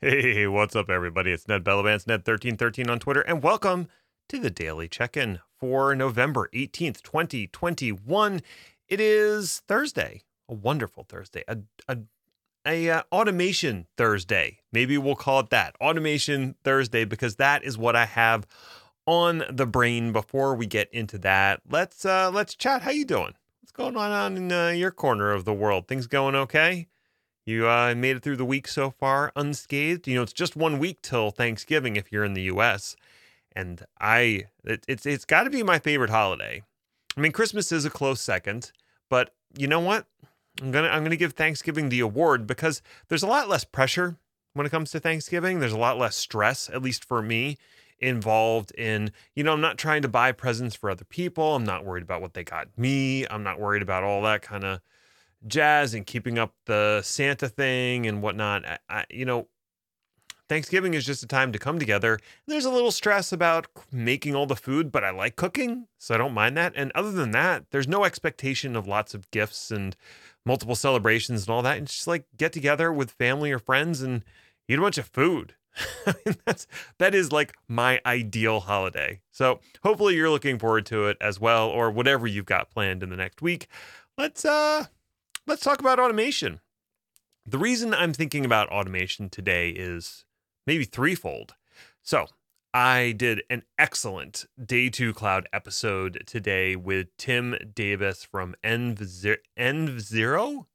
Hey, what's up, everybody? It's Ned Bellavance, Ned1313 on Twitter, and welcome to the Daily Check In for November 18th, 2021. It is Thursday, a wonderful Thursday, a, a, a uh, automation Thursday. Maybe we'll call it that automation Thursday because that is what I have on the brain. Before we get into that, let's uh, let's chat. How you doing? What's going on in uh, your corner of the world? Things going okay? You uh, made it through the week so far unscathed. You know, it's just one week till Thanksgiving if you're in the U.S. And I, it, it's it's got to be my favorite holiday. I mean, Christmas is a close second, but you know what? I'm gonna I'm gonna give Thanksgiving the award because there's a lot less pressure when it comes to Thanksgiving. There's a lot less stress, at least for me, involved in you know I'm not trying to buy presents for other people. I'm not worried about what they got me. I'm not worried about all that kind of jazz and keeping up the Santa thing and whatnot. I, I, you know, Thanksgiving is just a time to come together. There's a little stress about making all the food, but I like cooking, so I don't mind that. And other than that, there's no expectation of lots of gifts and multiple celebrations and all that. It's just like get together with family or friends and eat a bunch of food. I mean, that's that is like my ideal holiday. So hopefully you're looking forward to it as well, or whatever you've got planned in the next week. Let's uh let's talk about automation. The reason I'm thinking about automation today is maybe threefold. So, I did an excellent Day 2 Cloud episode today with Tim Davis from Env Zero?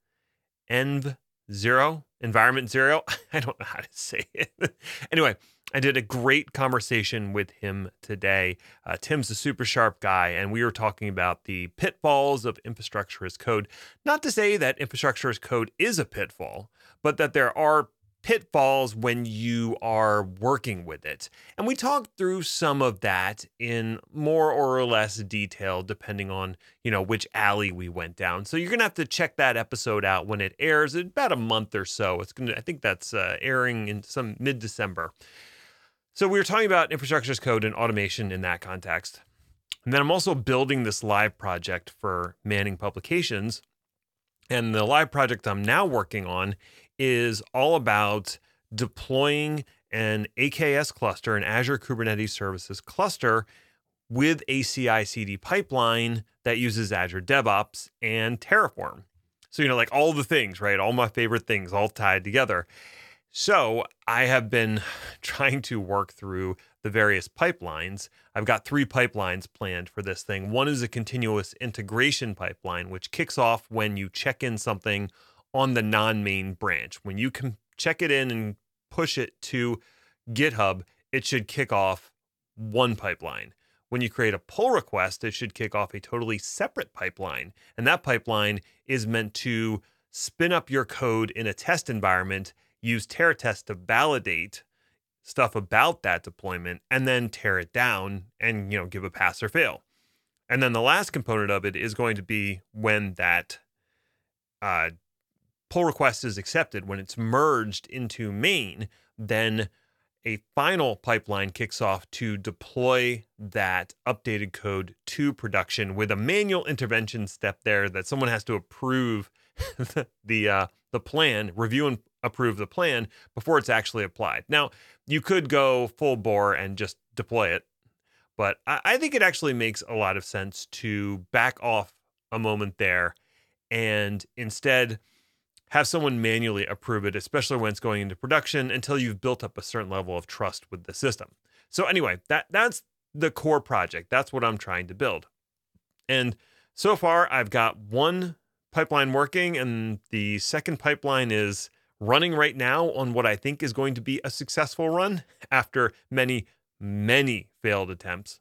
Env Zero? Environment Zero? I don't know how to say it. anyway, I did a great conversation with him today. Uh, Tim's a super sharp guy, and we were talking about the pitfalls of infrastructure as code. Not to say that infrastructure as code is a pitfall, but that there are pitfalls when you are working with it. And we talked through some of that in more or less detail depending on, you know, which alley we went down. So you're going to have to check that episode out when it airs in about a month or so. It's going to I think that's uh, airing in some mid-December. So we were talking about infrastructure as code and automation in that context. And then I'm also building this live project for Manning Publications. And the live project I'm now working on is all about deploying an AKS cluster, an Azure Kubernetes Services cluster with a CI CD pipeline that uses Azure DevOps and Terraform. So, you know, like all the things, right? All my favorite things all tied together. So, I have been trying to work through the various pipelines. I've got three pipelines planned for this thing. One is a continuous integration pipeline, which kicks off when you check in something on the non main branch. When you can check it in and push it to GitHub, it should kick off one pipeline. When you create a pull request, it should kick off a totally separate pipeline. And that pipeline is meant to spin up your code in a test environment, use Terratest to validate stuff about that deployment, and then tear it down and you know give a pass or fail. And then the last component of it is going to be when that uh, pull request is accepted, when it's merged into main, then a final pipeline kicks off to deploy that updated code to production with a manual intervention step there that someone has to approve the uh, the plan, review and approve the plan before it's actually applied. Now, you could go full bore and just deploy it, but I, I think it actually makes a lot of sense to back off a moment there and instead have someone manually approve it, especially when it's going into production, until you've built up a certain level of trust with the system. So anyway, that that's the core project. That's what I'm trying to build. And so far, I've got one pipeline working, and the second pipeline is running right now on what I think is going to be a successful run after many, many failed attempts.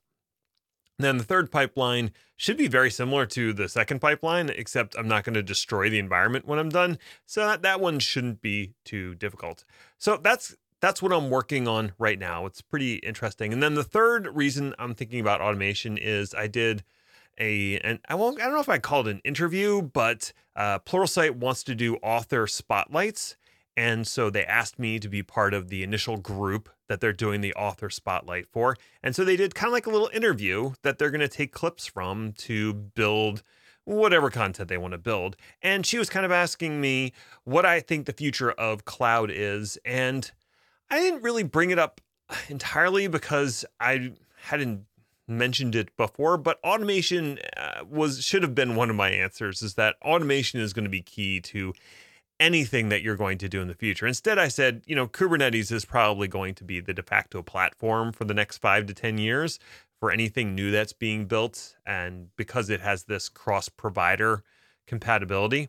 Then the third pipeline should be very similar to the second pipeline, except I'm not going to destroy the environment when I'm done. So that, that one shouldn't be too difficult. So that's that's what I'm working on right now. It's pretty interesting. And then the third reason I'm thinking about automation is I did a and I won't I don't know if I called it an interview, but uh, Pluralsight wants to do author spotlights, and so they asked me to be part of the initial group that they're doing the author spotlight for. And so they did kind of like a little interview that they're going to take clips from to build whatever content they want to build. And she was kind of asking me what I think the future of cloud is. And I didn't really bring it up entirely because I hadn't mentioned it before, but automation uh, was should have been one of my answers. Is that automation is going to be key to anything that you're going to do in the future. Instead, I said, you know, Kubernetes is probably going to be the de facto platform for the next five to 10 years for anything new that's being built. And because it has this cross provider compatibility.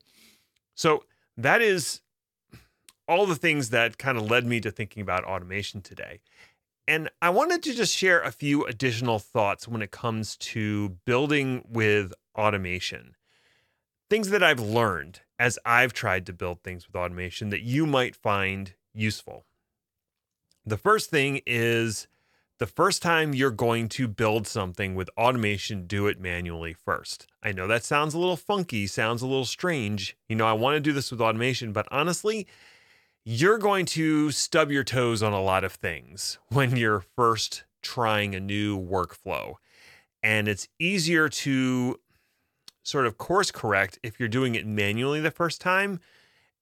So that is all the things that kind of led me to thinking about automation today. And I wanted to just share a few additional thoughts when it comes to building with automation. Things that I've learned as I've tried to build things with automation that you might find useful. The first thing is the first time you're going to build something with automation, do it manually first. I know that sounds a little funky, sounds a little strange. You know, I want to do this with automation, but honestly, you're going to stub your toes on a lot of things when you're first trying a new workflow. And it's easier to sort of course correct if you're doing it manually the first time.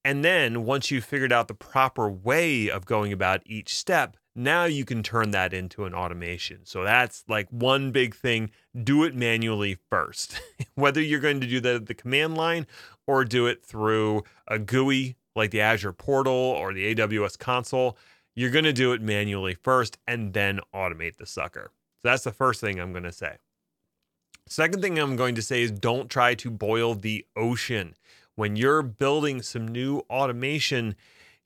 And then once you've figured out the proper way of going about each step, now you can turn that into an automation. So that's like one big thing. Do it manually first. Whether you're going to do that at the command line or do it through a GUI like the Azure portal or the AWS console, you're going to do it manually first and then automate the sucker. So that's the first thing I'm going to say. Second thing I'm going to say is don't try to boil the ocean. When you're building some new automation,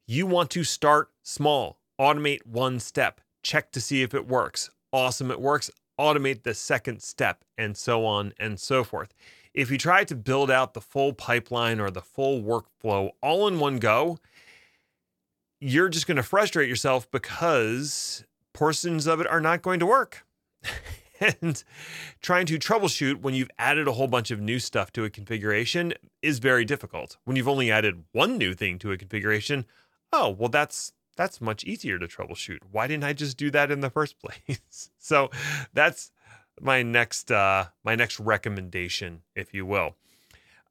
you want to start small, automate one step, check to see if it works. Awesome, it works. Automate the second step, and so on and so forth. If you try to build out the full pipeline or the full workflow all in one go, you're just going to frustrate yourself because portions of it are not going to work. and trying to troubleshoot when you've added a whole bunch of new stuff to a configuration is very difficult. When you've only added one new thing to a configuration, oh, well that's that's much easier to troubleshoot. Why didn't I just do that in the first place? so that's my next uh, my next recommendation, if you will.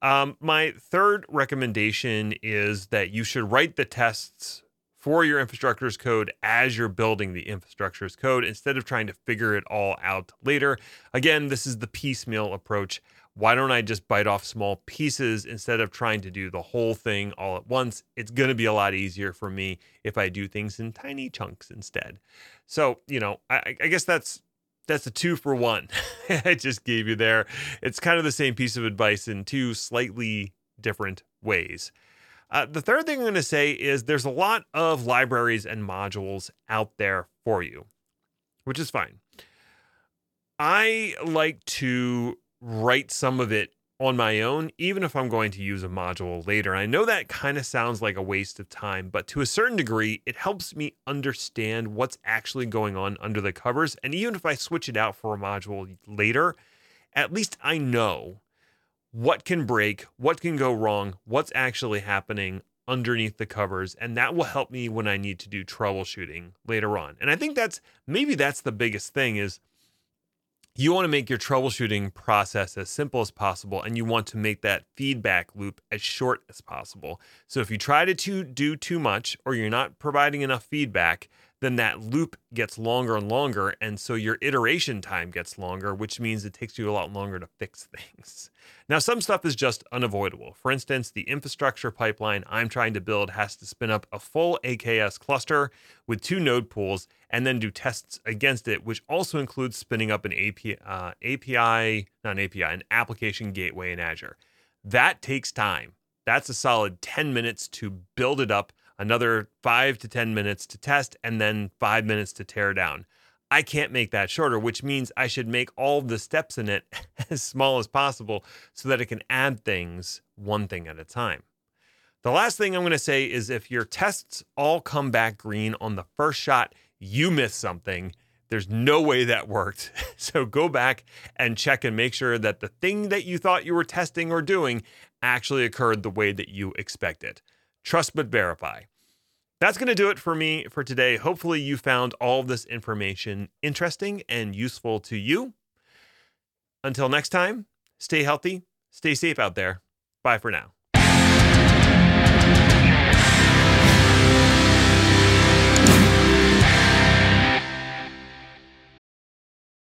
Um, my third recommendation is that you should write the tests for your infrastructure as code as you're building the infrastructure as code instead of trying to figure it all out later. Again, this is the piecemeal approach. Why don't I just bite off small pieces instead of trying to do the whole thing all at once? It's going to be a lot easier for me if I do things in tiny chunks instead. So, you know, I, I guess that's that's a two for one I just gave you there. It's kind of the same piece of advice in two slightly different ways. Uh, the third thing I'm going to say is there's a lot of libraries and modules out there for you, which is fine. I like to write some of it on my own, even if I'm going to use a module later. I know that kind of sounds like a waste of time, but to a certain degree, it helps me understand what's actually going on under the covers. And even if I switch it out for a module later, at least I know what can break, what can go wrong, what's actually happening underneath the covers and that will help me when I need to do troubleshooting later on. And I think that's maybe that's the biggest thing is you want to make your troubleshooting process as simple as possible and you want to make that feedback loop as short as possible. So if you try to do too much or you're not providing enough feedback, then that loop gets longer and longer. And so your iteration time gets longer, which means it takes you a lot longer to fix things. Now, some stuff is just unavoidable. For instance, the infrastructure pipeline I'm trying to build has to spin up a full AKS cluster with two node pools and then do tests against it, which also includes spinning up an API, uh, API, not an API, an application gateway in Azure. That takes time. That's a solid 10 minutes to build it up another five to 10 minutes to test, and then five minutes to tear down. I can't make that shorter, which means I should make all the steps in it as small as possible so that it can add things one thing at a time. The last thing I'm going to say is if your tests all come back green on the first shot, you missed something. There's no way that worked. So go back and check and make sure that the thing that you thought you were testing or doing actually occurred the way that you expected. Trust but verify. That's going to do it for me for today. Hopefully, you found all of this information interesting and useful to you. Until next time, stay healthy, stay safe out there. Bye for now.